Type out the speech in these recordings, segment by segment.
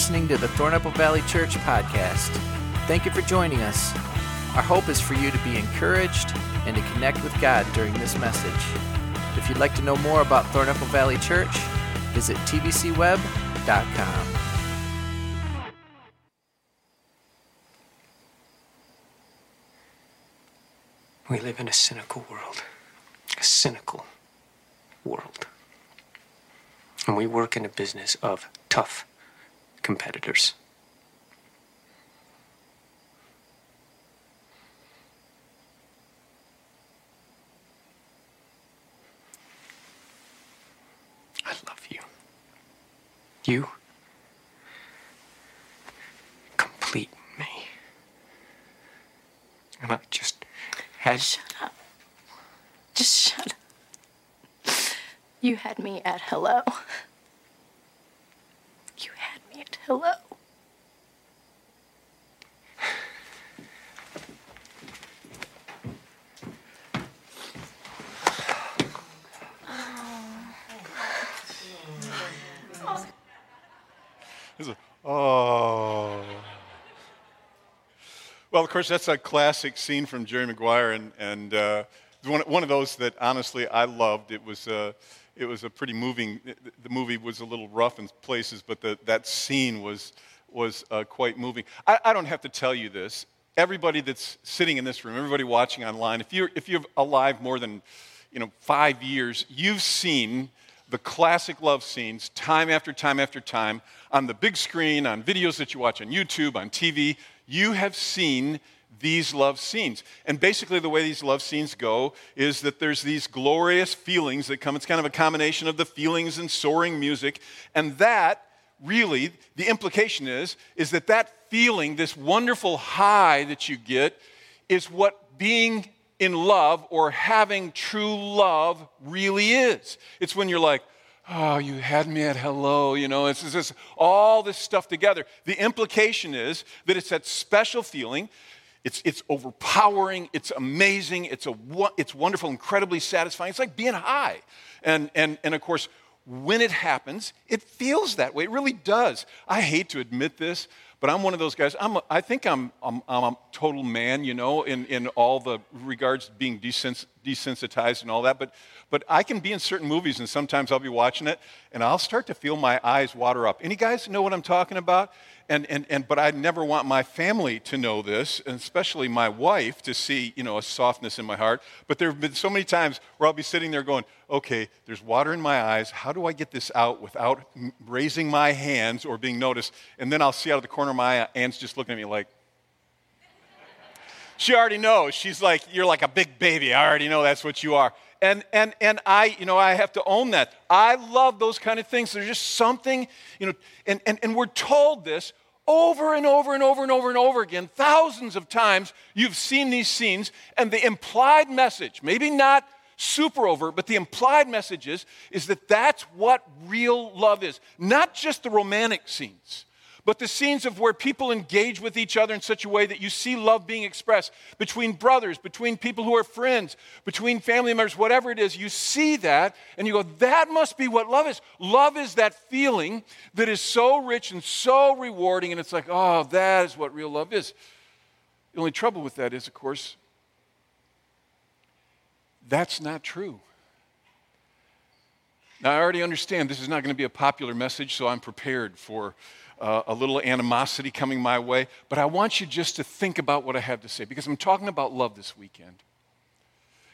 listening to the Thornapple Valley Church podcast. Thank you for joining us. Our hope is for you to be encouraged and to connect with God during this message. If you'd like to know more about Thornapple Valley Church, visit tvcweb.com. We live in a cynical world. A cynical world. And we work in a business of tough competitors. I love you. You complete me. And I just had. Shut up. Just shut up. You had me at hello. Hello. Oh. Well, of course, that's a classic scene from Jerry Maguire, and, and uh, one, one of those that honestly I loved. It was, uh, it was a pretty moving, the movie was a little rough in places, but the, that scene was, was uh, quite moving. I, I don't have to tell you this. Everybody that's sitting in this room, everybody watching online, if you're, if you're alive more than you know, five years, you've seen the classic love scenes time after time after time on the big screen, on videos that you watch on YouTube, on TV. You have seen these love scenes. And basically, the way these love scenes go is that there's these glorious feelings that come. It's kind of a combination of the feelings and soaring music. And that really, the implication is, is that that feeling, this wonderful high that you get, is what being in love or having true love really is. It's when you're like, oh, you had me at hello, you know, it's just all this stuff together. The implication is that it's that special feeling. It's, it's overpowering, it's amazing, it's, a, it's wonderful, incredibly satisfying. It's like being high. And, and, and of course, when it happens, it feels that way. It really does. I hate to admit this, but I'm one of those guys. I'm a, I think I'm, I'm, I'm a total man, you know, in, in all the regards being desens- desensitized and all that. But, but I can be in certain movies, and sometimes I'll be watching it, and I'll start to feel my eyes water up. Any guys know what I'm talking about? And, and, and, but I never want my family to know this, and especially my wife to see, you know, a softness in my heart. But there have been so many times where I'll be sitting there going, okay, there's water in my eyes. How do I get this out without raising my hands or being noticed? And then I'll see out of the corner of my eye, Anne's just looking at me like, she already knows. She's like, you're like a big baby. I already know that's what you are. And, and, and I, you know, I have to own that. I love those kind of things. There's just something, you know, and, and, and we're told this over and over and over and over and over again, thousands of times. You've seen these scenes, and the implied message, maybe not super over, but the implied message is, is that that's what real love is. Not just the romantic scenes but the scenes of where people engage with each other in such a way that you see love being expressed between brothers, between people who are friends, between family members, whatever it is, you see that and you go, that must be what love is. Love is that feeling that is so rich and so rewarding, and it's like, oh, that is what real love is. The only trouble with that is, of course, that's not true. Now, I already understand this is not going to be a popular message, so I'm prepared for uh, a little animosity coming my way, but I want you just to think about what I have to say because I'm talking about love this weekend.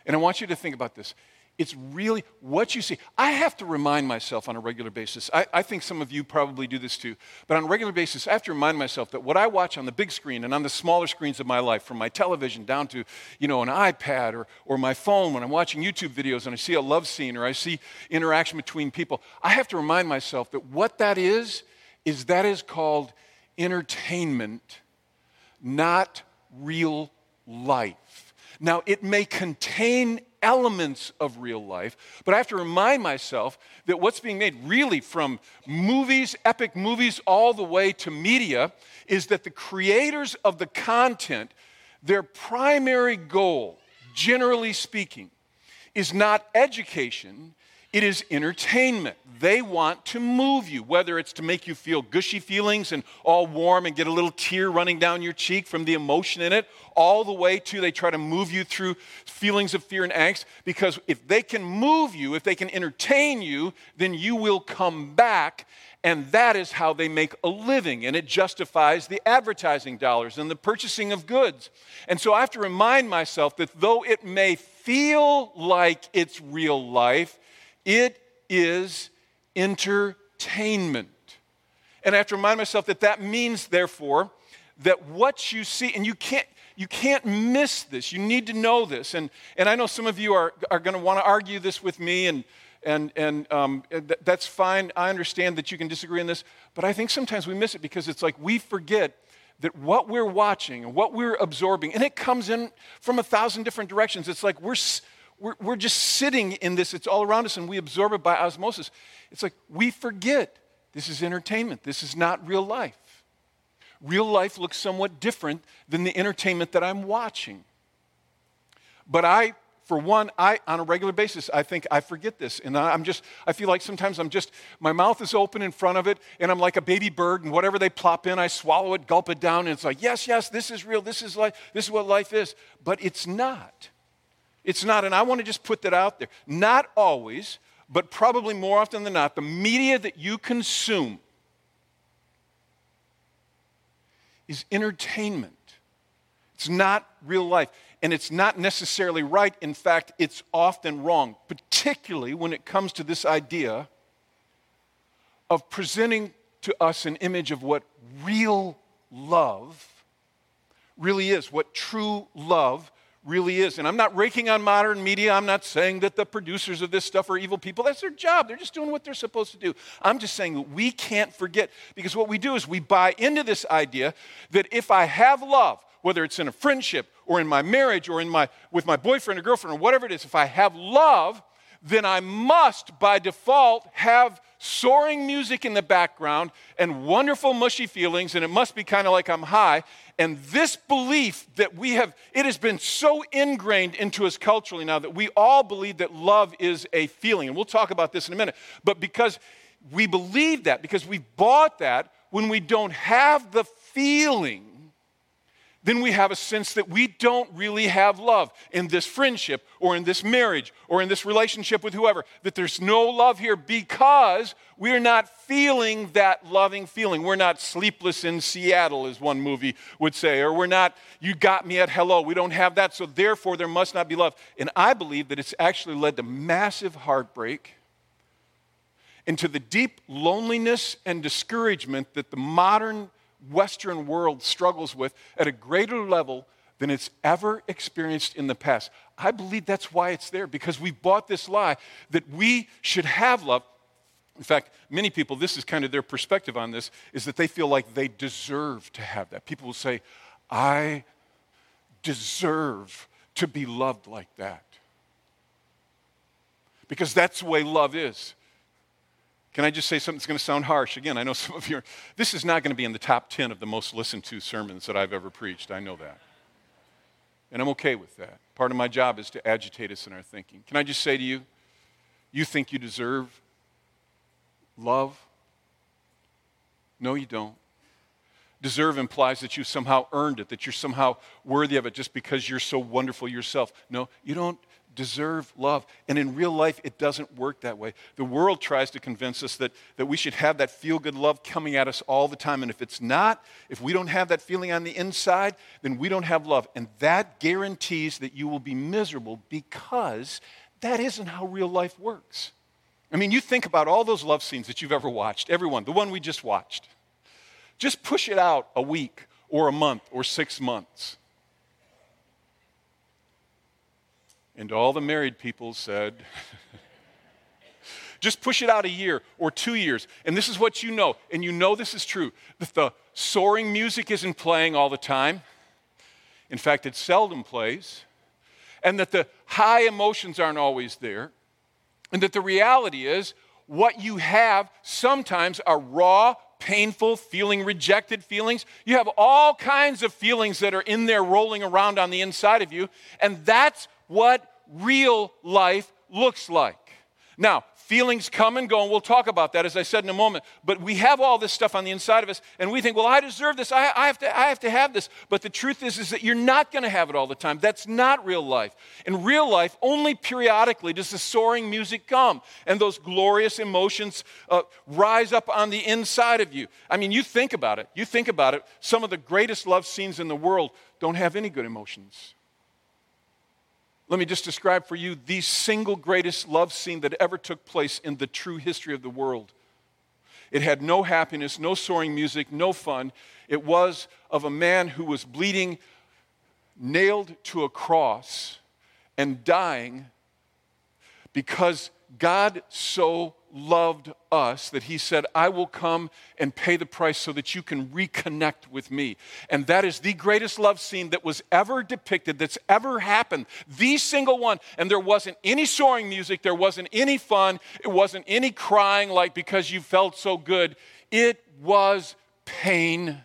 And I want you to think about this. It's really what you see. I have to remind myself on a regular basis. I, I, think some of you probably do this too. But on a regular basis, I have to remind myself that what I watch on the big screen and on the smaller screens of my life, from my television down to you know, an iPad or, or my phone, when I'm watching YouTube videos and I see a love scene or I see interaction between people, I have to remind myself that what that is is that is called entertainment, not real life. Now, it may contain elements of real life, but I have to remind myself that what's being made, really from movies, epic movies, all the way to media, is that the creators of the content, their primary goal, generally speaking, is not education, it is entertainment. They want to move you, whether it's to make you feel gushy feelings and all warm and get a little tear running down your cheek from the emotion in it, all the way to they try to move you through feelings of fear and angst. Because if they can move you, if they can entertain you, then you will come back. And that is how they make a living. And it justifies the advertising dollars and the purchasing of goods. And so I have to remind myself that though it may feel like it's real life, it is entertainment. And I have to remind myself that that means, therefore, that what you see, and you can't, you can't miss this. You need to know this. And, and I know some of you are, are going to want to argue this with me, and, and, and um, that's fine. I understand that you can disagree on this. But I think sometimes we miss it because it's like we forget that what we're watching and what we're absorbing, and it comes in from a thousand different directions. It's like we're, we're, we're just sitting in this, it's all around us, and we absorb it by osmosis. It's like we forget this is entertainment, this is not real life. Real life looks somewhat different than the entertainment that I'm watching. But I, for one, I, on a regular basis, I think I forget this. And I'm just, I feel like sometimes I'm just, my mouth is open in front of it, and I'm like a baby bird, and whatever they plop in, I swallow it, gulp it down, and it's like, yes, yes, this is real, this is life, this is what life is. But it's not. It's not, and I want to just put that out there. Not always, but probably more often than not, the media that you consume is entertainment. It's not real life. And it's not necessarily right. In fact, it's often wrong, particularly when it comes to this idea of presenting to us an image of what real love really is, what true love really is. And I'm not raking on modern media. I'm not saying that the producers of this stuff are evil people. That's their job. They're just doing what they're supposed to do. I'm just saying that we can't forget because what we do is we buy into this idea that if I have love, whether it's in a friendship or in my marriage or in my with my boyfriend or girlfriend or whatever it is, if I have love, then I must by default have soaring music in the background and wonderful mushy feelings and it must be kind of like I'm high and this belief that we have, it has been so ingrained into us culturally now that we all believe that love is a feeling. And we'll talk about this in a minute. But because we believe that, because we bought that, when we don't have the feeling, then we have a sense that we don't really have love in this friendship or in this marriage or in this relationship with whoever. That there's no love here because we're not feeling that loving feeling. We're not sleepless in Seattle, as one movie would say, or we're not, you got me at hello. We don't have that, so therefore there must not be love. And I believe that it's actually led to massive heartbreak into the deep loneliness and discouragement that the modern Western world struggles with at a greater level than it's ever experienced in the past. I believe that's why it's there, because we bought this lie that we should have love. In fact, many people, this is kind of their perspective on this, is that they feel like they deserve to have that. People will say, I deserve to be loved like that. Because that's the way love is. Can I just say something that's going to sound harsh? Again, I know some of you are, this is not going to be in the top 10 of the most listened to sermons that I've ever preached. I know that. And I'm okay with that. Part of my job is to agitate us in our thinking. Can I just say to you, you think you deserve love? No, you don't. Deserve implies that you somehow earned it, that you're somehow worthy of it just because you're so wonderful yourself. No, you don't deserve love. And in real life, it doesn't work that way. The world tries to convince us that, that we should have that feel good love coming at us all the time. And if it's not, if we don't have that feeling on the inside, then we don't have love. And that guarantees that you will be miserable because that isn't how real life works. I mean, you think about all those love scenes that you've ever watched, everyone, the one we just watched. Just push it out a week or a month or six months And all the married people said, just push it out a year or two years. And this is what you know, and you know this is true that the soaring music isn't playing all the time. In fact, it seldom plays. And that the high emotions aren't always there. And that the reality is, what you have sometimes are raw, painful, feeling rejected feelings. You have all kinds of feelings that are in there rolling around on the inside of you. And that's what real life looks like. Now, feelings come and go, and we'll talk about that, as I said in a moment. But we have all this stuff on the inside of us, and we think, well, I deserve this. I, I have, to, I have to have this. But the truth is, is that you're not going to have it all the time. That's not real life. In real life, only periodically does the soaring music come, and those glorious emotions uh, rise up on the inside of you. I mean, you think about it. You think about it. Some of the greatest love scenes in the world don't have any good emotions. Let me just describe for you the single greatest love scene that ever took place in the true history of the world. It had no happiness, no soaring music, no fun. It was of a man who was bleeding, nailed to a cross, and dying because God so loved us that he said, I will come and pay the price so that you can reconnect with me. And that is the greatest love scene that was ever depicted, that's ever happened. The single one. And there wasn't any soaring music, there wasn't any fun, it wasn't any crying like because you felt so good. It was pain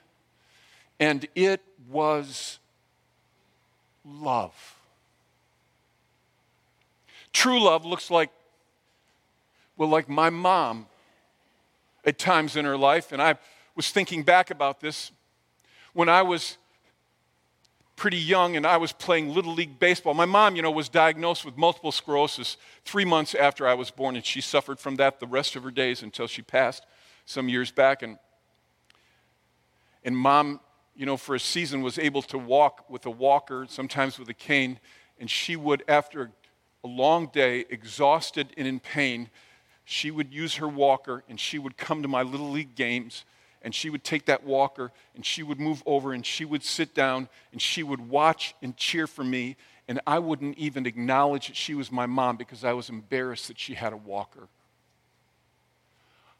and it was love. True love looks like well, like my mom at times in her life, and I was thinking back about this when I was pretty young and I was playing Little League Baseball. My mom, you know, was diagnosed with multiple sclerosis three months after I was born, and she suffered from that the rest of her days until she passed some years back. And, and mom, you know, for a season was able to walk with a walker, sometimes with a cane, and she would, after a long day, exhausted and in pain, she would use her walker and she would come to my little league games and she would take that walker and she would move over and she would sit down and she would watch and cheer for me and I wouldn't even acknowledge that she was my mom because I was embarrassed that she had a walker.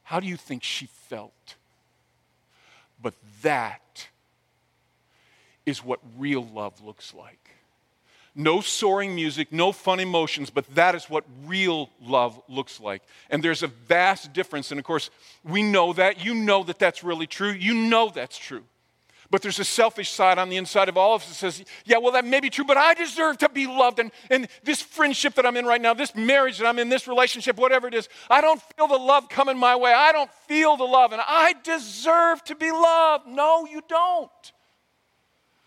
How do you think she felt? But that is what real love looks like no soaring music, no fun emotions, but that is what real love looks like. And there's a vast difference. And of course, we know that. You know that that's really true. You know that's true. But there's a selfish side on the inside of all of us that says, yeah, well, that may be true, but I deserve to be loved. And, and this friendship that I'm in right now, this marriage that I'm in, this relationship, whatever it is, I don't feel the love coming my way. I don't feel the love, and I deserve to be loved. No, you don't.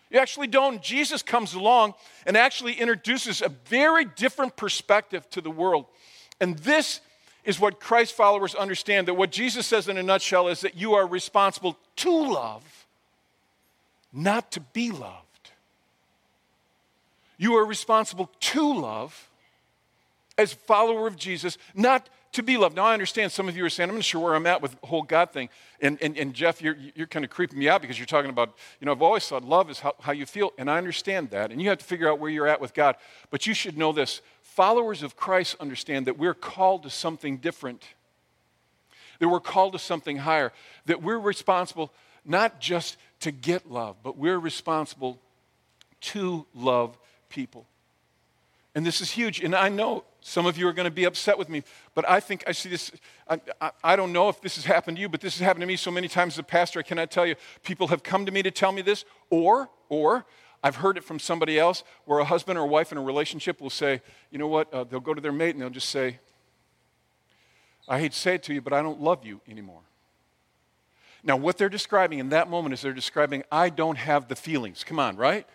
You actually don't. Jesus comes along and actually introduces a very different perspective to the world. And this is what Christ followers understand that what Jesus says in a nutshell is that you are responsible to love, not to be loved. You are responsible to love as follower of Jesus, not to be loved. Now, I understand some of you are saying, I'm not sure where I'm at with the whole God thing. And, and, and Jeff, you're, you're kind of creeping me out because you're talking about, you know, I've always thought love is how, how you feel. And I understand that. And you have to figure out where you're at with God. But you should know this followers of Christ understand that we're called to something different, that we're called to something higher, that we're responsible not just to get love, but we're responsible to love people. And this is huge. And I know some of you are going to be upset with me, but I think I see this. I, I, I, don't know if this has happened to you, but this has happened to me so many times as a pastor. I cannot tell you. People have come to me to tell me this, or, or, I've heard it from somebody else where a husband or wife in a relationship will say, you know what, uh, they'll go to their mate and they'll just say, I hate to say it to you, but I don't love you anymore. Now, what they're describing in that moment is they're describing, I don't have the feelings. Come on, right?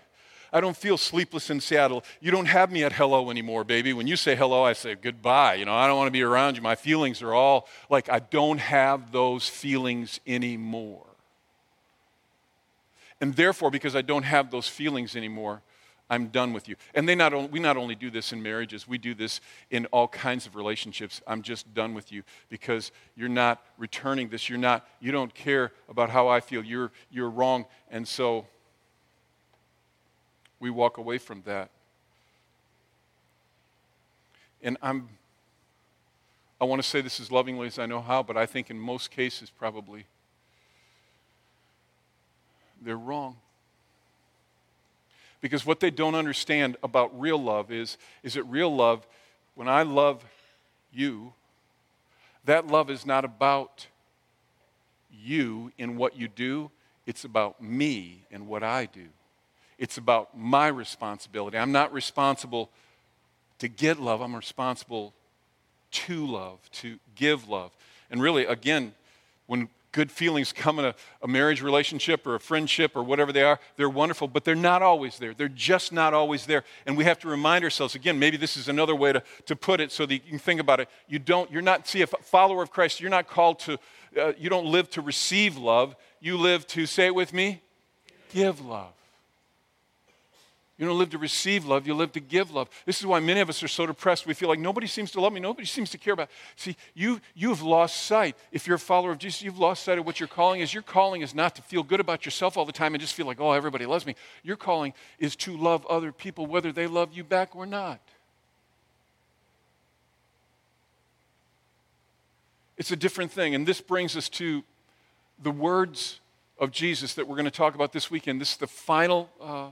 I don't feel sleepless in Seattle. You don't have me at hello anymore, baby. When you say hello, I say goodbye. You know, I don't want to be around you. My feelings are all like I don't have those feelings anymore. And therefore, because I don't have those feelings anymore, I'm done with you. And they not only, we not only do this in marriages, we do this in all kinds of relationships. I'm just done with you because you're not returning this. You're not, you don't care about how I feel. You're, you're wrong. And so we walk away from that. And I'm, I want to say this as lovingly as I know how, but I think in most cases, probably, they're wrong. Because what they don't understand about real love is, is that real love, when I love you, that love is not about you in what you do, it's about me and what I do. It's about my responsibility. I'm not responsible to get love, I'm responsible to love, to give love. And really, again, when good feelings come in a, a, marriage relationship or a friendship or whatever they are, they're wonderful, but they're not always there. They're just not always there. And we have to remind ourselves again, maybe this is another way to, to put it so that you can think about it. You don't, you're not, see, a follower of Christ, you're not called to, uh, you don't live to receive love. You live to, say it with me, give love. You don't live to receive love, you live to give love. This is why many of us are so depressed. We feel like nobody seems to love me, nobody seems to care about. See, you you've lost sight. If you're a follower of Jesus, you've lost sight of what your calling is. Your calling is not to feel good about yourself all the time and just feel like, oh, everybody loves me. Your calling is to love other people, whether they love you back or not. It's a different thing. And this brings us to the words of Jesus that we're going to talk about this weekend. This is the final. Uh,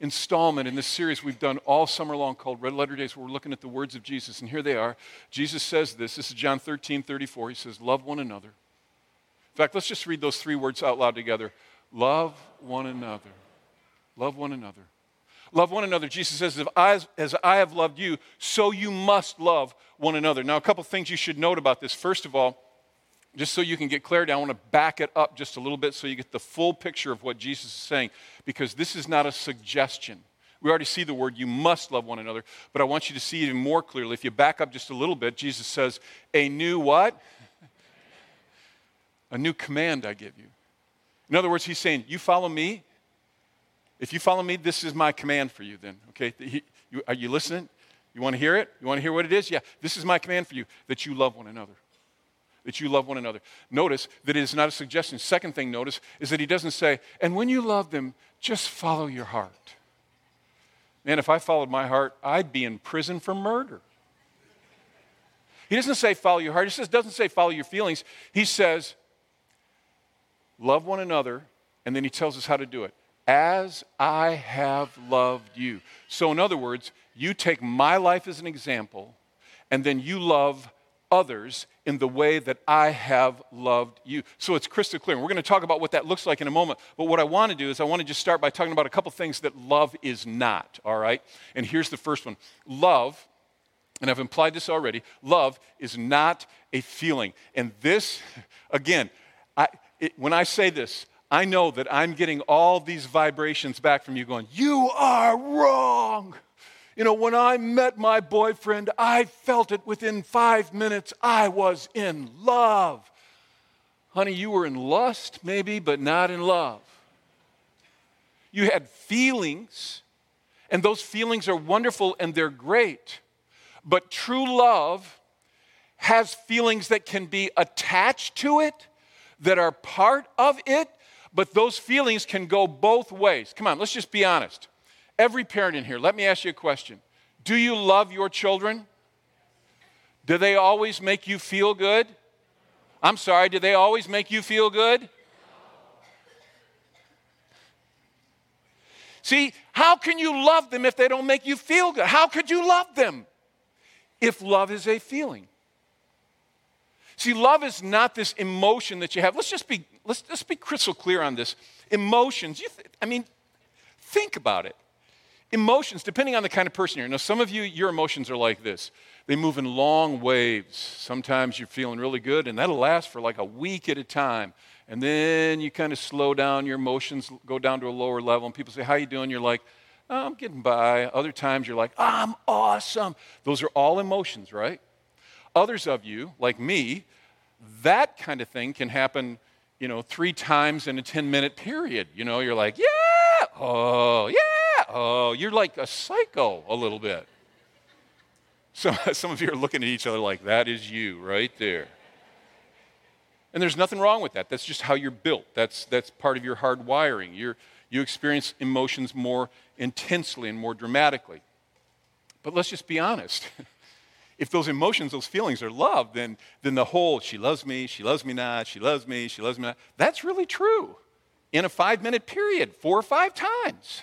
installment in this series we've done all summer long called Red Letter Days, where we're looking at the words of Jesus. And here they are. Jesus says this. This is John 13, 34. He says, Love one another. In fact, let's just read those three words out loud together. Love one another. Love one another. Love one another. Jesus says, I, as I have loved you, so you must love one another. Now, a couple things you should note about this. First of all, just so you can get clarity, I want to back it up just a little bit so you get the full picture of what Jesus is saying, because this is not a suggestion. We already see the word, you must love one another, but I want you to see even more clearly. If you back up just a little bit, Jesus says, A new what? A new command I give you. In other words, he's saying, You follow me. If you follow me, this is my command for you, then. Okay? He, you, are you listening? You want to hear it? You want to hear what it is? Yeah. This is my command for you that you love one another that you love one another. Notice that it is not a suggestion. Second thing, notice, is that he doesn't say, and when you love them, just follow your heart. Man, if I followed my heart, I'd be in prison for murder. He doesn't say follow your heart. He says, doesn't say follow your feelings. He says, love one another, and then he tells us how to do it. As I have loved you. So, in other words, you take my life as an example, and then you love others in the way that I have loved you. So it's crystal clear. And we're going to talk about what that looks like in a moment. But what I want to do is I want to just start by talking about a couple things that love is not, all right? And here's the first one love, and I've implied this already love is not a feeling. And this, again, I, it, when I say this, I know that I'm getting all these vibrations back from you going, You are wrong. You know, when I met my boyfriend, I felt it within five minutes. I was in love. Honey, you were in lust, maybe, but not in love. You had feelings, and those feelings are wonderful and they're great. But true love has feelings that can be attached to it, that are part of it, but those feelings can go both ways. Come on, let's just be honest. Every parent in here, let me ask you a question. Do you love your children? Do they always make you feel good? I'm sorry, do they always make you feel good? See, how can you love them if they don't make you feel good? How could you love them if love is a feeling? See, love is not this emotion that you have. Let's just be, let's just be crystal clear on this. Emotions, th- I mean, think about it. Emotions, depending on the kind of person you're. Now, some of you, your emotions are like this. They move in long waves. Sometimes you're feeling really good, and that'll last for like a week at a time. And then you kind of slow down, your emotions go down to a lower level, and people say, How you doing? You're like, oh, I'm getting by. Other times you're like, I'm awesome. Those are all emotions, right? Others of you, like me, that kind of thing can happen, you know, three times in a 10 minute period. You know, you're like, yeah, oh, yeah, oh, you're like a psycho a little bit. So, some of you are looking at each other like, that is you right there. And there's nothing wrong with that. That's just how you're built. That's, that's part of your hard wiring. You're, you experience emotions more intensely and more dramatically. But let's just be honest. if those emotions, those feelings are love, then, then the whole, she loves me, she loves me not, she loves me, she loves me not, that's really true in a five minute period, four or five times.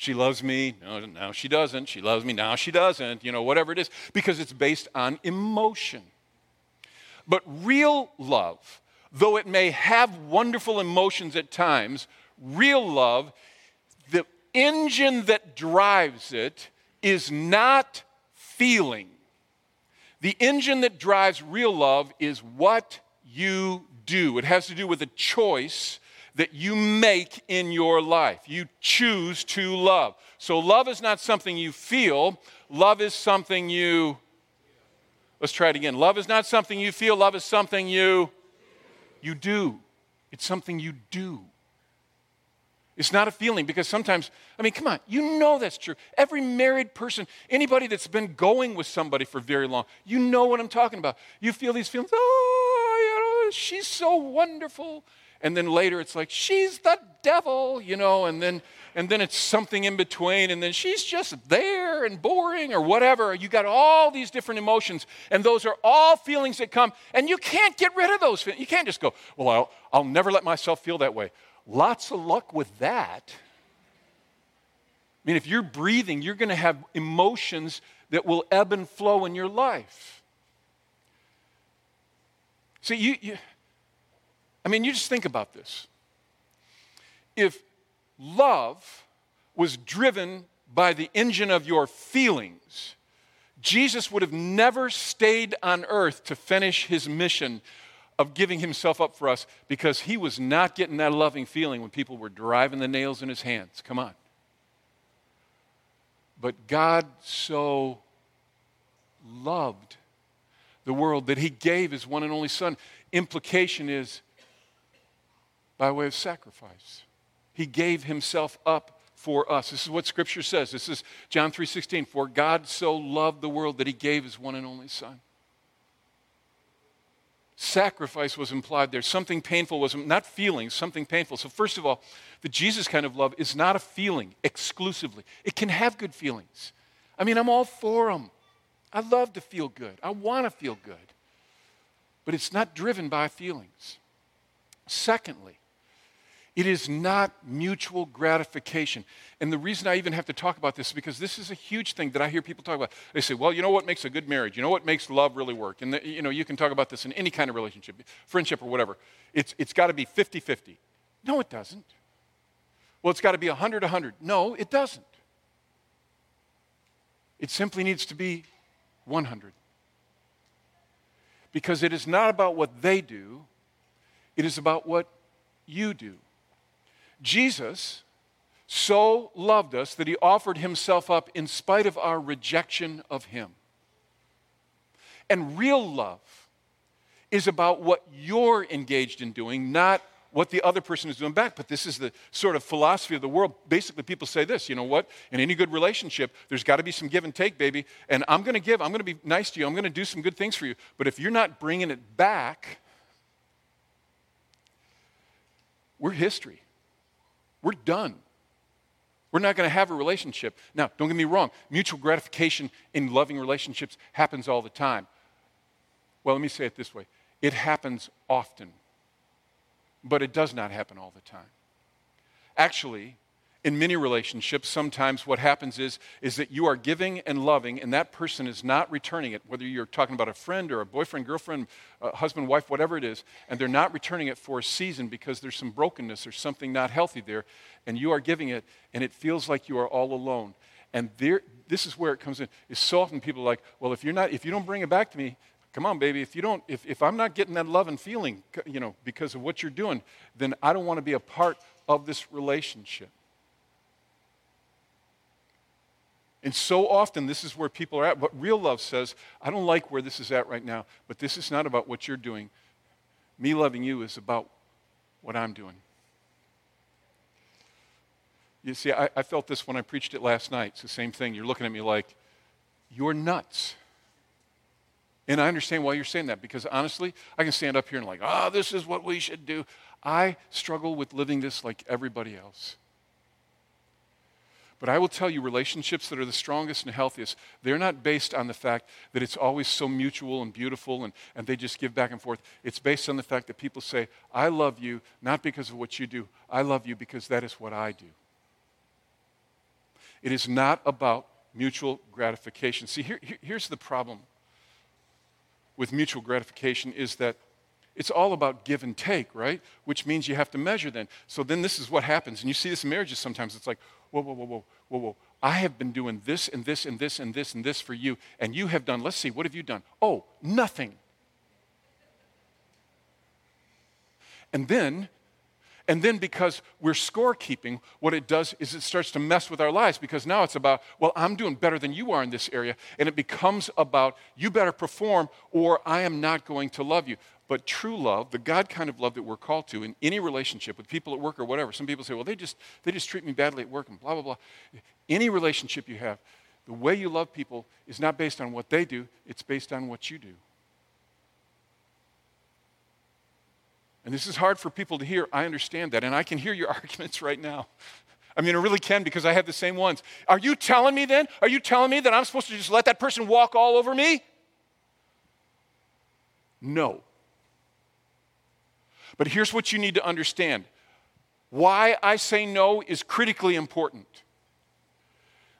She loves me. No, now she doesn't. She loves me. Now she doesn't. You know, whatever it is, because it's based on emotion. But real love, though it may have wonderful emotions at times, real love, the engine that drives it is not feeling. The engine that drives real love is what you do. It has to do with a choice that you make in your life. You choose to love. So, love is not something you feel, love is something you. Let's try it again. Love is not something you feel, love is something you you do. It's something you do. It's not a feeling because sometimes, I mean, come on, you know that's true. Every married person, anybody that's been going with somebody for very long, you know what I'm talking about. You feel these feelings, oh, you know, she's so wonderful. And then later it's like, she's the devil, you know, and then and then it's something in between, and then she's just there and boring or whatever. You got all these different emotions, and those are all feelings that come, and you can't get rid of those. feelings You can't just go, Well, I'll, I'll never let myself feel that way. Lots of luck with that. I mean, if you're breathing, you're going to have emotions that will ebb and flow in your life. See, you, you, mean, you just think about this. If love was driven by the engine of your feelings, Jesus would have never stayed on earth to finish his mission of giving himself up for us because he was not getting that loving feeling when people were driving the nails in his hands. Come on. But God so loved the world that he gave his one and only son. Implication is by way of sacrifice. He gave himself up for us. This is what scripture says. This is John 3:16, for God so loved the world that he gave his one and only son. Sacrifice was implied there. Something painful was not feelings, something painful. So first of all, the Jesus kind of love is not a feeling exclusively. It can have good feelings. I mean, I'm all for them. I love to feel good. I want to feel good. But it's not driven by feelings. Secondly, it is not mutual gratification. And the reason I even have to talk about this is because this is a huge thing that I hear people talk about. They say, well, you know what makes a good marriage? You know what makes love really work? And, the, you know, you can talk about this in any kind of relationship, friendship or whatever. It's, it's got to be 50 50. No, it doesn't. Well, it's got to be 100 100. No, it doesn't. It simply needs to be 100. Because it is not about what they do, it is about what you do. Jesus so loved us that he offered himself up in spite of our rejection of him. And real love is about what you're engaged in doing, not what the other person is doing back. But this is the sort of philosophy of the world. Basically, people say this you know what? In any good relationship, there's got to be some give and take, baby. And I'm going to give, I'm going to be nice to you, I'm going to do some good things for you. But if you're not bringing it back, we're history. We're done. We're not going to have a relationship. Now, don't get me wrong, mutual gratification in loving relationships happens all the time. Well, let me say it this way it happens often, but it does not happen all the time. Actually, in many relationships, sometimes what happens is, is that you are giving and loving, and that person is not returning it, whether you're talking about a friend or a boyfriend, girlfriend, uh, husband, wife, whatever it is, and they're not returning it for a season because there's some brokenness or something not healthy there, and you are giving it, and it feels like you are all alone. And there, this is where it comes in. Is so often people are like, well, if you're not, if you don't bring it back to me, come on, baby. If you don't, if, if I'm not getting that love and feeling, you know, because of what you're doing, then I don't want to be a part of this relationship. And so often, this is where people are at. But real love says, I don't like where this is at right now, but this is not about what you're doing. Me loving you is about what I'm doing. You see, I, I, felt this when I preached it last night. It's the same thing. You're looking at me like, you're nuts. And I understand why you're saying that because honestly, I can stand up here and, like, oh, this is what we should do. I struggle with living this like everybody else. But I will tell you, relationships that are the strongest and healthiest, they're not based on the fact that it's always so mutual and beautiful and, and they just give back and forth. It's based on the fact that people say, I love you not because of what you do, I love you because that is what I do. It is not about mutual gratification. See, here, here, here's the problem with mutual gratification is that it's all about give and take, right? Which means you have to measure then. So then this is what happens. And you see this in marriages sometimes. It's like, whoa, whoa, whoa, whoa, whoa, whoa. I have been doing this and this and this and this and this for you, and you have done, let's see, what have you done? Oh, nothing. And then, and then because we're scorekeeping, what it does is it starts to mess with our lives because now it's about, well, I'm doing better than you are in this area. And it becomes about, you better perform or I am not going to love you. But true love, the God kind of love that we're called to in any relationship with people at work or whatever, some people say, well, they just, they just treat me badly at work and blah, blah, blah. Any relationship you have, the way you love people is not based on what they do, it's based on what you do. And this is hard for people to hear. I understand that. And I can hear your arguments right now. I mean, I really can because I have the same ones. Are you telling me then? Are you telling me that I'm supposed to just let that person walk all over me? No. But here's what you need to understand why I say no is critically important.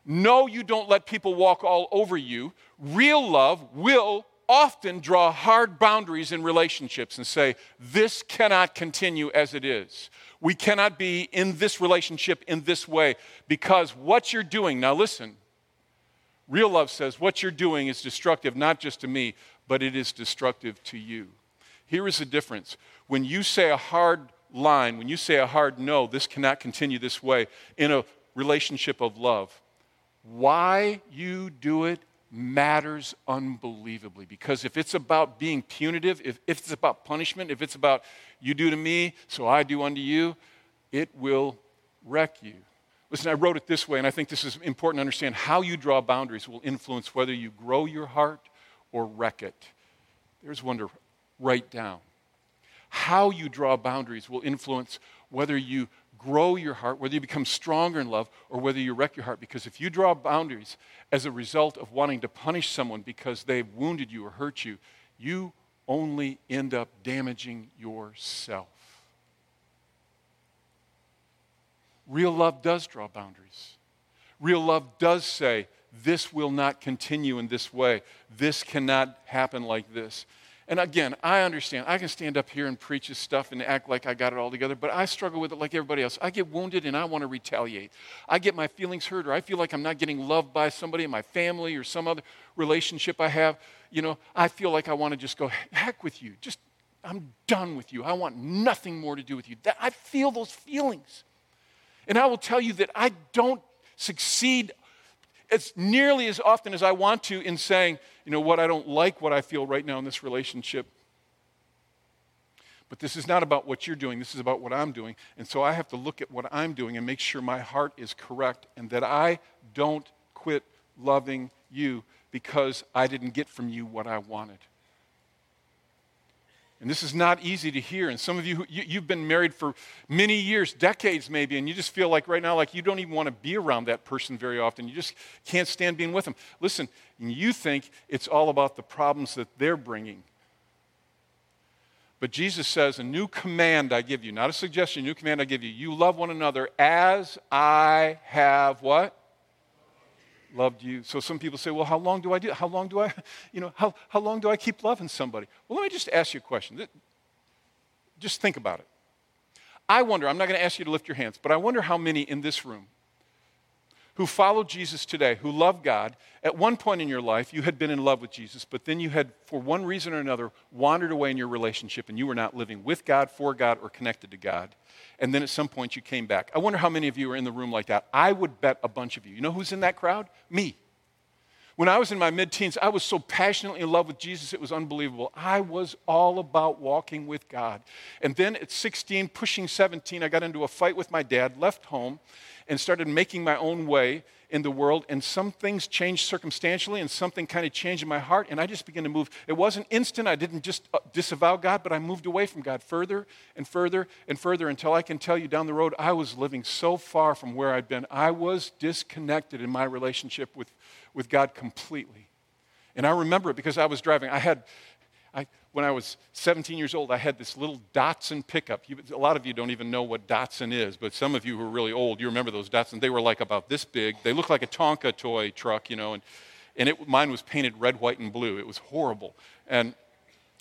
No, you don't let people walk all over you. Real love will often draw hard boundaries in relationships and say, this cannot continue as it is. We cannot be in this relationship in this way because what you're doing, now listen, real love says what you're doing is destructive not just to me, but it is destructive to you. Here is the difference. When you say a hard line, when you say a hard no, this cannot continue this way in a relationship of love, why you do it matters unbelievably. Because if it's about being punitive, if, if it's about punishment, if it's about you do to me, so I do unto you, it will wreck you. Listen, I wrote it this way, and I think this is important to understand. How you draw boundaries will influence whether you grow your heart or wreck it. There's to write down. How you draw boundaries will influence whether you grow your heart, whether you become stronger in love, or whether you wreck your heart. Because if you draw boundaries as a result of wanting to punish someone because they've wounded you or hurt you, you only end up damaging yourself. Real love does draw boundaries. Real love does say, this will not continue in this way. This cannot happen like this. And again, I understand. I can stand up here and preach this stuff and act like I got it all together, but I struggle with it like everybody else. I get wounded and I want to retaliate. I get my feelings hurt or I feel like I'm not getting loved by somebody in my family or some other relationship I have. You know, I feel like I want to just go, heck with you. Just, I'm done with you. I want nothing more to do with you. That, I feel those feelings. And I will tell you that I don't succeed as nearly as often as I want to in saying, you know what, I don't like what I feel right now in this relationship. But this is not about what you're doing, this is about what I'm doing. And so I have to look at what I'm doing and make sure my heart is correct and that I don't quit loving you because I didn't get from you what I wanted. And this is not easy to hear. And some of you, you, have been married for many years, decades maybe, and you just feel like right now, like you don't even want to be around that person very often. You just can't stand being with them. Listen, you think it's all about the problems that they're bringing. But Jesus says, A new command I give you, not a suggestion, a new command I give you. You love one another as I have what? Loved you. So some people say, well, how long do I do? How long do I, you know, how, how long do I keep loving somebody? Well, let me just ask you a question. Just think about it. I wonder, I'm not going to ask you to lift your hands, but I wonder how many in this room who followed Jesus today, who love God, at one point in your life you had been in love with Jesus, but then you had, for one reason or another, wandered away in your relationship and you were not living with God, for God, or connected to God and then at some point you came back. I wonder how many of you are in the room like that. I would bet a bunch of you. You know who's in that crowd? Me. When I was in my mid teens, I was so passionately in love with Jesus, it was unbelievable. I was all about walking with God. And then at 16, pushing 17, I got into a fight with my dad, left home, and started making my own way in the world, and some things changed circumstantially, and something kind of changed in my heart, and I just began to move. It wasn't instant. I didn't just uh, disavow God, but I moved away from God further and further and further until I can tell you down the road, I was living so far from where I'd been. I was disconnected in my relationship with, with God completely. And I remember it because I was driving. I had, I, when I was 17 years old, I had this little Datsun pickup. You, a lot of you don't even know what Datsun is, but some of you who are really old, you remember those Datsun. They were like about this big. They looked like a Tonka toy truck, you know, and, and it, mine was painted red, white, and blue. It was horrible. And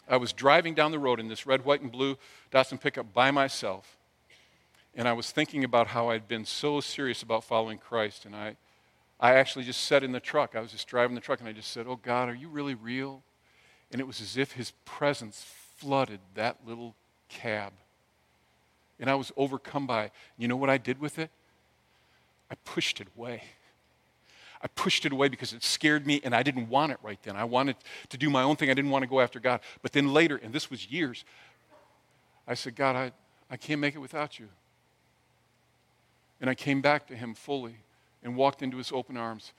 I was driving down the road in this red, white, and blue Datsun pickup by myself, and I was thinking about how I'd been so serious about following Christ, and I, I actually just sat in the truck, I was just driving the truck, and I just said, Oh God, are you really real? And it was as if his presence flooded that little cab. And I was overcome by it. You know what I did with it? I pushed it away. I pushed it away because it scared me and I didn't want it right then. I wanted to do my own thing. I didn't want to go after God. But then later, and this was years, I said, God, I, I can't make it without you. And I came back to Him fully and walked into His open arms.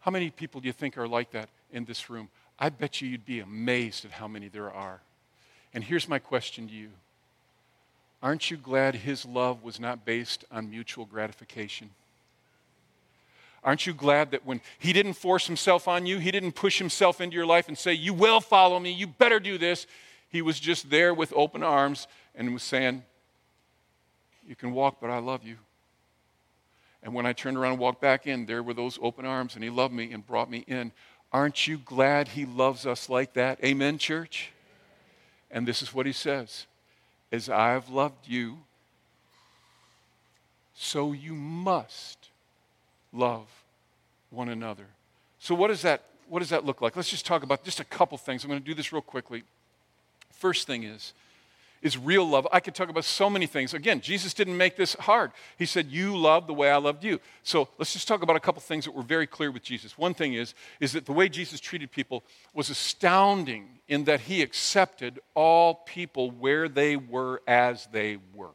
How many people do you think are like that in this room? I bet you you'd be amazed at how many there are. And here's my question to you Aren't you glad His love was not based on mutual gratification? Aren't you glad that when He didn't force Himself on you, He didn't push Himself into your life and say, You will follow me, you better do this. He was just there with open arms and was saying, You can walk, but I love you. And when I turned around and walked back in, there were those open arms, and He loved me and brought me in. Aren't you glad He loves us like that? Amen, church? And this is what He says As I've loved you, so you must love one another. So, what does that, what does that look like? Let's just talk about just a couple things. I'm going to do this real quickly. First thing is, is real love. I could talk about so many things. Again, Jesus didn't make this hard. He said, You love the way I loved you. So let's just talk about a couple things that were very clear with Jesus. One thing is, is that the way Jesus treated people was astounding in that he accepted all people where they were as they were.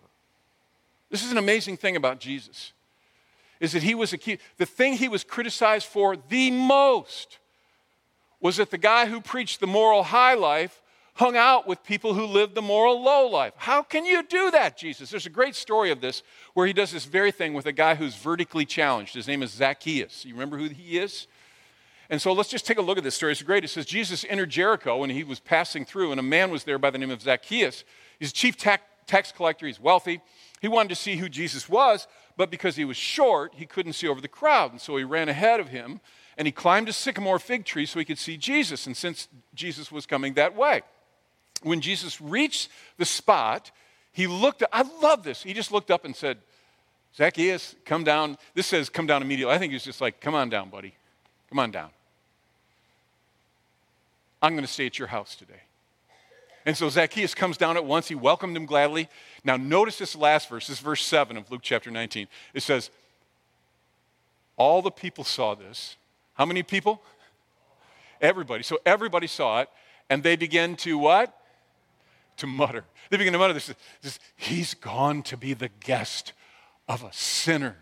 This is an amazing thing about Jesus. Is that he was a key, the thing he was criticized for the most was that the guy who preached the moral high life hung out with people who lived the moral low life. How can you do that, Jesus? There's a great story of this where he does this very thing with a guy who's vertically challenged. His name is Zacchaeus. You remember who he is? And so let's just take a look at this story. It's great. It says Jesus entered Jericho and he was passing through, and a man was there by the name of Zacchaeus. He's a chief tax collector, he's wealthy. He wanted to see who Jesus was, but because he was short, he couldn't see over the crowd. And so he ran ahead of him and he climbed a sycamore fig tree so he could see Jesus. And since Jesus was coming that way, when Jesus reached the spot, he looked, I love this. He just looked up and said, Zacchaeus, come down. This says come down immediately. I think he's just like, come on down, buddy. Come on down. I'm going to stay at your house today. And so Zacchaeus comes down at once. He welcomed him gladly. Now, notice this last verse. This is verse 7 of Luke chapter 19. It says, All the people saw this. How many people? Everybody. So everybody saw it. And they began to what? To mutter. They begin to mutter this, this He's gone to be the guest of a sinner.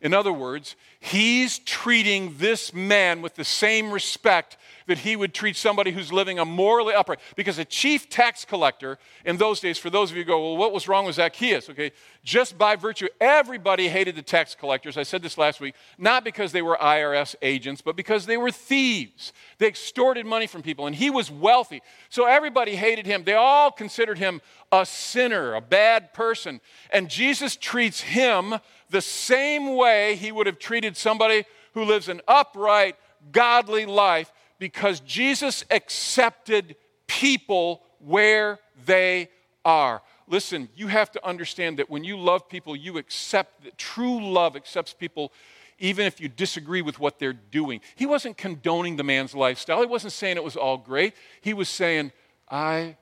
In other words, he's treating this man with the same respect that he would treat somebody who's living a morally upright. Because a chief tax collector in those days, for those of you who go, well, what was wrong with Zacchaeus? Okay, just by virtue, everybody hated the tax collectors. I said this last week, not because they were IRS agents, but because they were thieves. They extorted money from people, and he was wealthy. So everybody hated him. They all considered him a sinner, a bad person. And Jesus treats him the same way he would have treated somebody who lives an upright, godly life because Jesus accepted people where they are. Listen, you have to understand that when you love people, you accept that true love accepts people even if you disagree with what they're doing. He wasn't condoning the man's lifestyle. He wasn't saying it was all great. He was saying, I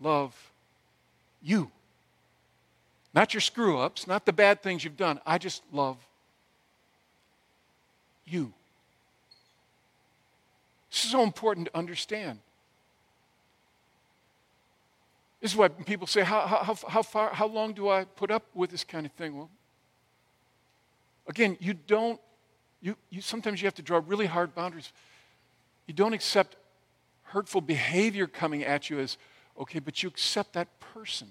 love you. Not your screw ups, not the bad things you've done. I just love you. This is so important to understand. This is why people say, how, how, how, far, how long do I put up with this kind of thing? Well, again, you don't, you, you, sometimes you have to draw really hard boundaries. You don't accept hurtful behavior coming at you as, okay, but you accept that person.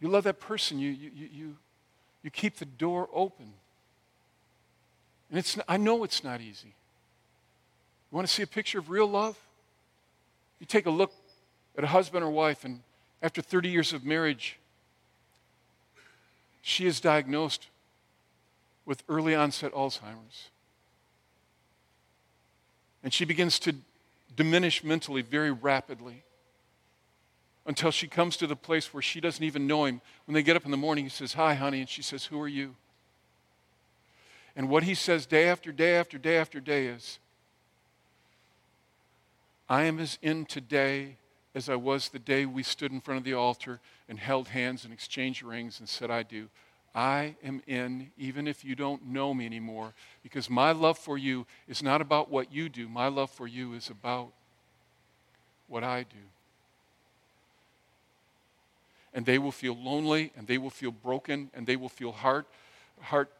You love that person. You, you, you, you keep the door open. And it's, I know it's not easy. You want to see a picture of real love? You take a look at a husband or wife, and after 30 years of marriage, she is diagnosed with early onset Alzheimer's. And she begins to diminish mentally very rapidly until she comes to the place where she doesn't even know him. When they get up in the morning, he says, Hi, honey. And she says, Who are you? And what he says day after day after day after day is, I am as in today as I was the day we stood in front of the altar and held hands and exchanged rings and said, I do. I am in, even if you don't know me anymore, because my love for you is not about what you do. My love for you is about what I do. And they will feel lonely, and they will feel broken, and they will feel heart, heart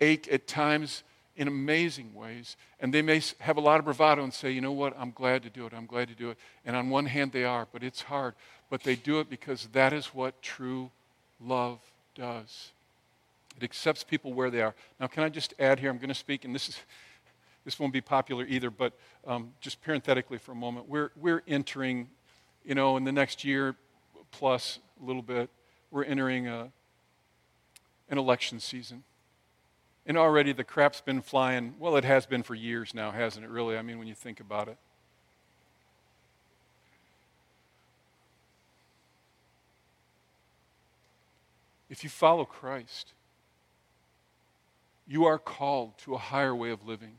ache at times in amazing ways. And they may have a lot of bravado and say, you know what, I'm glad to do it. I'm glad to do it. And on one hand, they are, but it's hard. But they do it because that is what true love does. It accepts people where they are. Now, can I just add here? I'm going to speak, and this is this won't be popular either, but um, just parenthetically for a moment, we're we're entering, you know, in the next year plus a little bit, we're entering a, an election season. And already the crap's been flying. Well, it has been for years now, hasn't it, really? I mean, when you think about it. If you follow Christ, you are called to a higher way of living.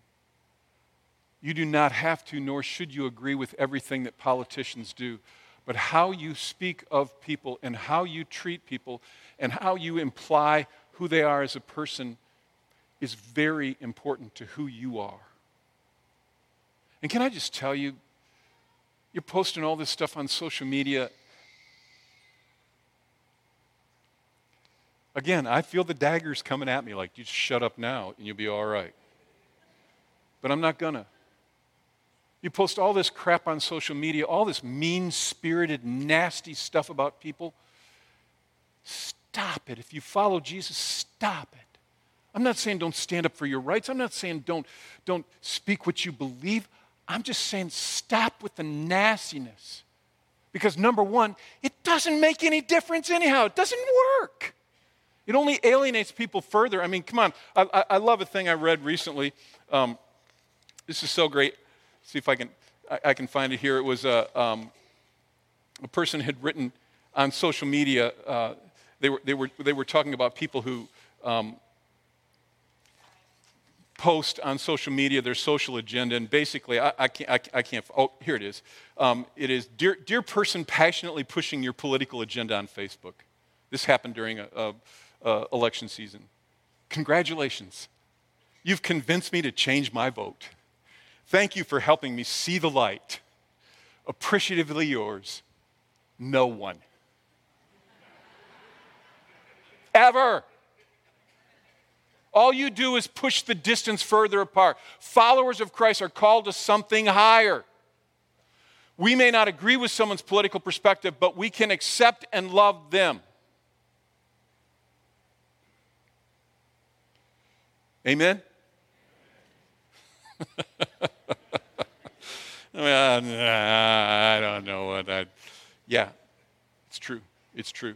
You do not have to, nor should you agree with everything that politicians do. But how you speak of people and how you treat people and how you imply who they are as a person is very important to who you are. And can I just tell you, you're posting all this stuff on social media, Again, I feel the daggers coming at me like, you just shut up now and you'll be all right. But I'm not gonna. You post all this crap on social media, all this mean spirited, nasty stuff about people. Stop it. If you follow Jesus, stop it. I'm not saying don't stand up for your rights. I'm not saying don't, don't speak what you believe. I'm just saying stop with the nastiness. Because number one, it doesn't make any difference anyhow. It doesn't work. It only alienates people further. I mean, come on. I, I, I love a thing I read recently. Um, this is so great. See if I can, I, I can find it here. It was a, um, a person had written on social media. Uh, they, were, they, were, they were talking about people who um, post on social media their social agenda. And basically, I, I can't, I, I, can't, oh, here it is. Um, it is, dear, dear person passionately pushing your political agenda on Facebook. This happened during a, a uh, election season. Congratulations. You've convinced me to change my vote. Thank you for helping me see the light. Appreciatively yours, no one. Ever. All you do is push the distance further apart. Followers of Christ are called to something higher. We may not agree with someone's political perspective, but we can accept and love them. Amen? I don't know what I. Yeah, it's true. It's true.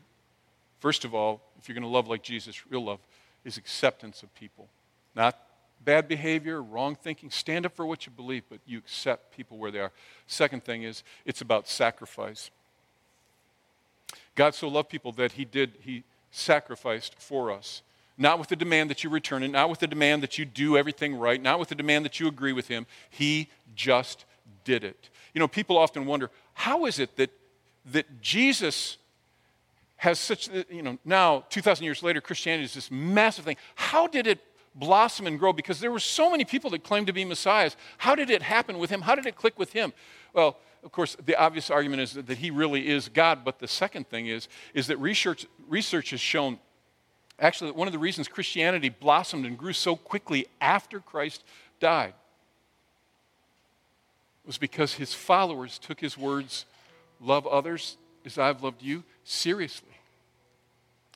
First of all, if you're going to love like Jesus, real love is acceptance of people. Not bad behavior, wrong thinking. Stand up for what you believe, but you accept people where they are. Second thing is, it's about sacrifice. God so loved people that he did, he sacrificed for us. Not with the demand that you return it, not with the demand that you do everything right, not with the demand that you agree with him. He just did it. You know, people often wonder how is it that, that Jesus has such, uh, you know, now, 2,000 years later, Christianity is this massive thing. How did it blossom and grow? Because there were so many people that claimed to be messiahs. How did it happen with him? How did it click with him? Well, of course, the obvious argument is that he really is God, but the second thing is, is that research, research has shown Actually, that one of the reasons Christianity blossomed and grew so quickly after Christ died was because his followers took his words, love others as I've loved you, seriously.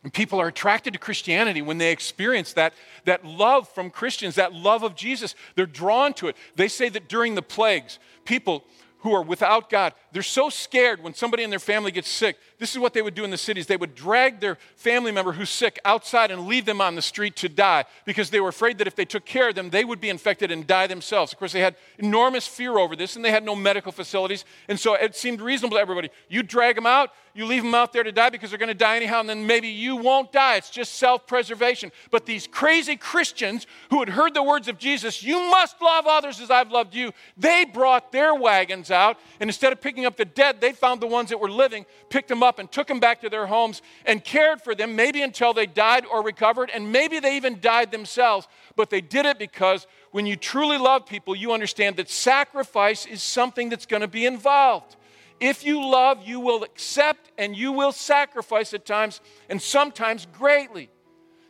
And people are attracted to Christianity when they experience that, that love from Christians, that love of Jesus. They're drawn to it. They say that during the plagues, people who are without God, They're so scared when somebody in their family gets sick. This is what they would do in the cities. They would drag their family member who's sick outside and leave them on the street to die because they were afraid that if they took care of them, they would be infected and die themselves. Of course, they had enormous fear over this and they had no medical facilities. And so it seemed reasonable to everybody. You drag them out, you leave them out there to die because they're going to die anyhow, and then maybe you won't die. It's just self preservation. But these crazy Christians who had heard the words of Jesus, you must love others as I've loved you, they brought their wagons out, and instead of picking up the dead, they found the ones that were living, picked them up, and took them back to their homes and cared for them, maybe until they died or recovered, and maybe they even died themselves. But they did it because when you truly love people, you understand that sacrifice is something that's going to be involved. If you love, you will accept and you will sacrifice at times, and sometimes greatly.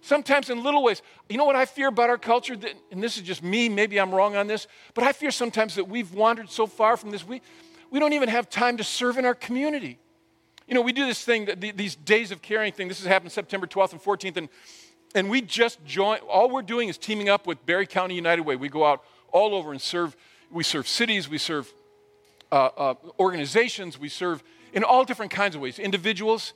Sometimes in little ways. You know what I fear about our culture? And this is just me, maybe I'm wrong on this, but I fear sometimes that we've wandered so far from this, we, we don't even have time to serve in our community. You know, we do this thing, these days of caring thing. This has happened September 12th and 14th, and, and we just join, all we're doing is teaming up with Barry County United Way. We go out all over and serve, we serve cities, we serve uh, uh, organizations, we serve in all different kinds of ways, individuals.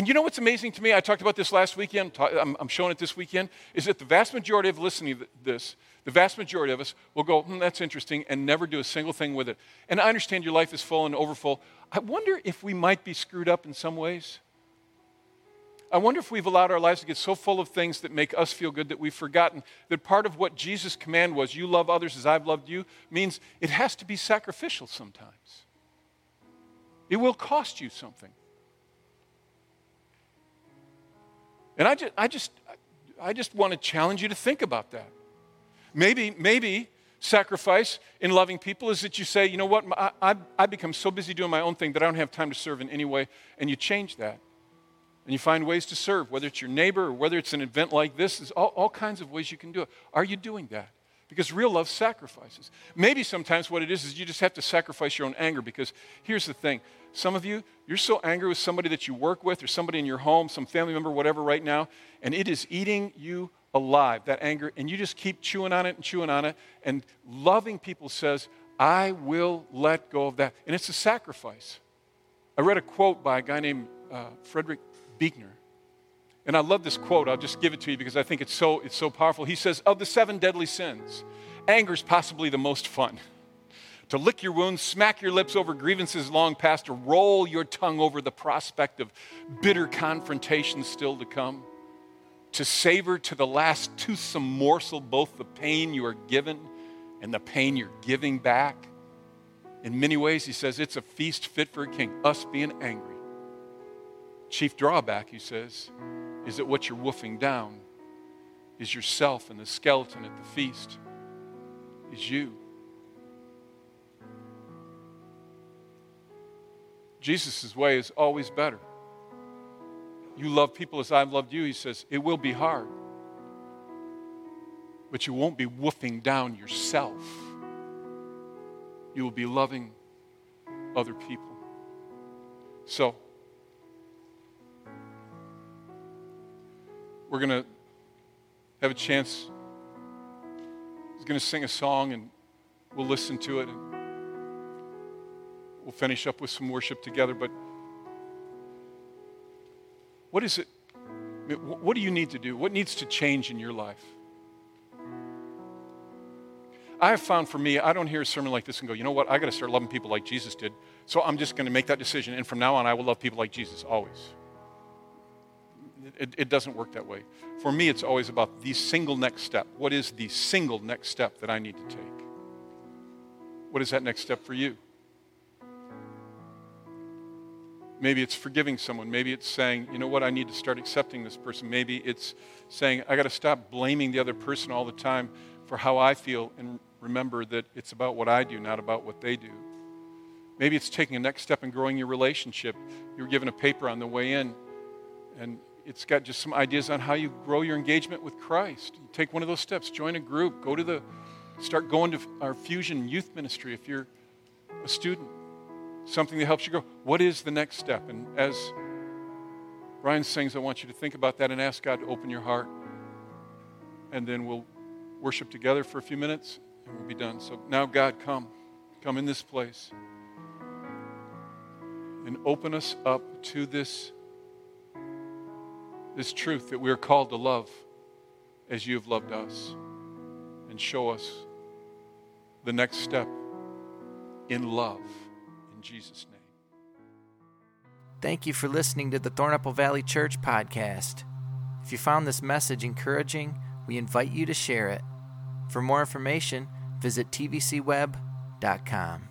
And you know what's amazing to me? I talked about this last weekend, I'm, showing it this weekend, is that the vast majority of listening to this, the vast majority of us will go, hmm, that's interesting, and never do a single thing with it. And I understand your life is full and overfull. I wonder if we might be screwed up in some ways. I wonder if we've allowed our lives to get so full of things that make us feel good that we've forgotten that part of what Jesus' command was, you love others as I've loved you, means it has to be sacrificial sometimes. It will cost you something. And I just, I just, I just want to challenge you to think about that. Maybe, maybe sacrifice in loving people is that you say, you know what, I, I, I become so busy doing my own thing that I don't have time to serve in any way, and you change that and you find ways to serve, whether it's your neighbor or whether it's an event like this, there's all, all kinds of ways you can do it. Are you doing that? Because real love sacrifices. Maybe sometimes what it is is you just have to sacrifice your own anger because here's the thing. Some of you, you're so angry with somebody that you work with or somebody in your home, some family member, whatever, right now, and it is eating you alive, that anger, and you just keep chewing on it and chewing on it. And loving people says, I will let go of that. And it's a sacrifice. I read a quote by a guy named uh, Frederick Buechner. And I love this quote. I'll just give it to you because I think it's so, it's so powerful. He says, Of the seven deadly sins, anger is possibly the most fun. To lick your wounds, smack your lips over grievances long past, or roll your tongue over the prospect of bitter confrontations still to come. To savor to the last toothsome morsel both the pain you are given and the pain you're giving back. In many ways, he says, it's a feast fit for a king, us being angry. Chief drawback, he says, is that what you're woofing down is yourself, and the skeleton at the feast is you. Jesus' way is always better. You love people as I've loved you, he says, it will be hard. But you won't be woofing down yourself. You will be loving other people. So, we're going to have a chance. He's going to sing a song and we'll listen to it. And we'll finish up with some worship together. But what is it? What do you need to do? What needs to change in your life? I have found for me, I don't hear a sermon like this and go, you know what, I got to start loving people like Jesus did. So I'm just going to make that decision. And from now on, I will love people like Jesus always. It, it, doesn't work that way. For me, it's always about the single next step. What is the single next step that I need to take? What is that next step for you? Maybe it's forgiving someone. Maybe it's saying, you know what, I need to start accepting this person. Maybe it's saying, I got to stop blaming the other person all the time for how I feel and remember that it's about what I do, not about what they do. Maybe it's taking a next step in growing your relationship. You were given a paper on the way in, and it's got just some ideas on how you grow your engagement with Christ. You take one of those steps, join a group, go to the, start going to our Fusion Youth Ministry if you're a student. Something that helps you grow. What is the next step? And as Brian sings, I want you to think about that and ask God to open your heart. And then we'll worship together for a few minutes and we'll be done. So now, God, come. Come in this place. and open us up to this, this truth that we are called to love as you have loved us. And show us the next step in love. In Jesus' name. Thank you for listening to the Thornapple Valley Church podcast. If you found this message encouraging, we invite you to share it. For more information, visit tvcweb.com.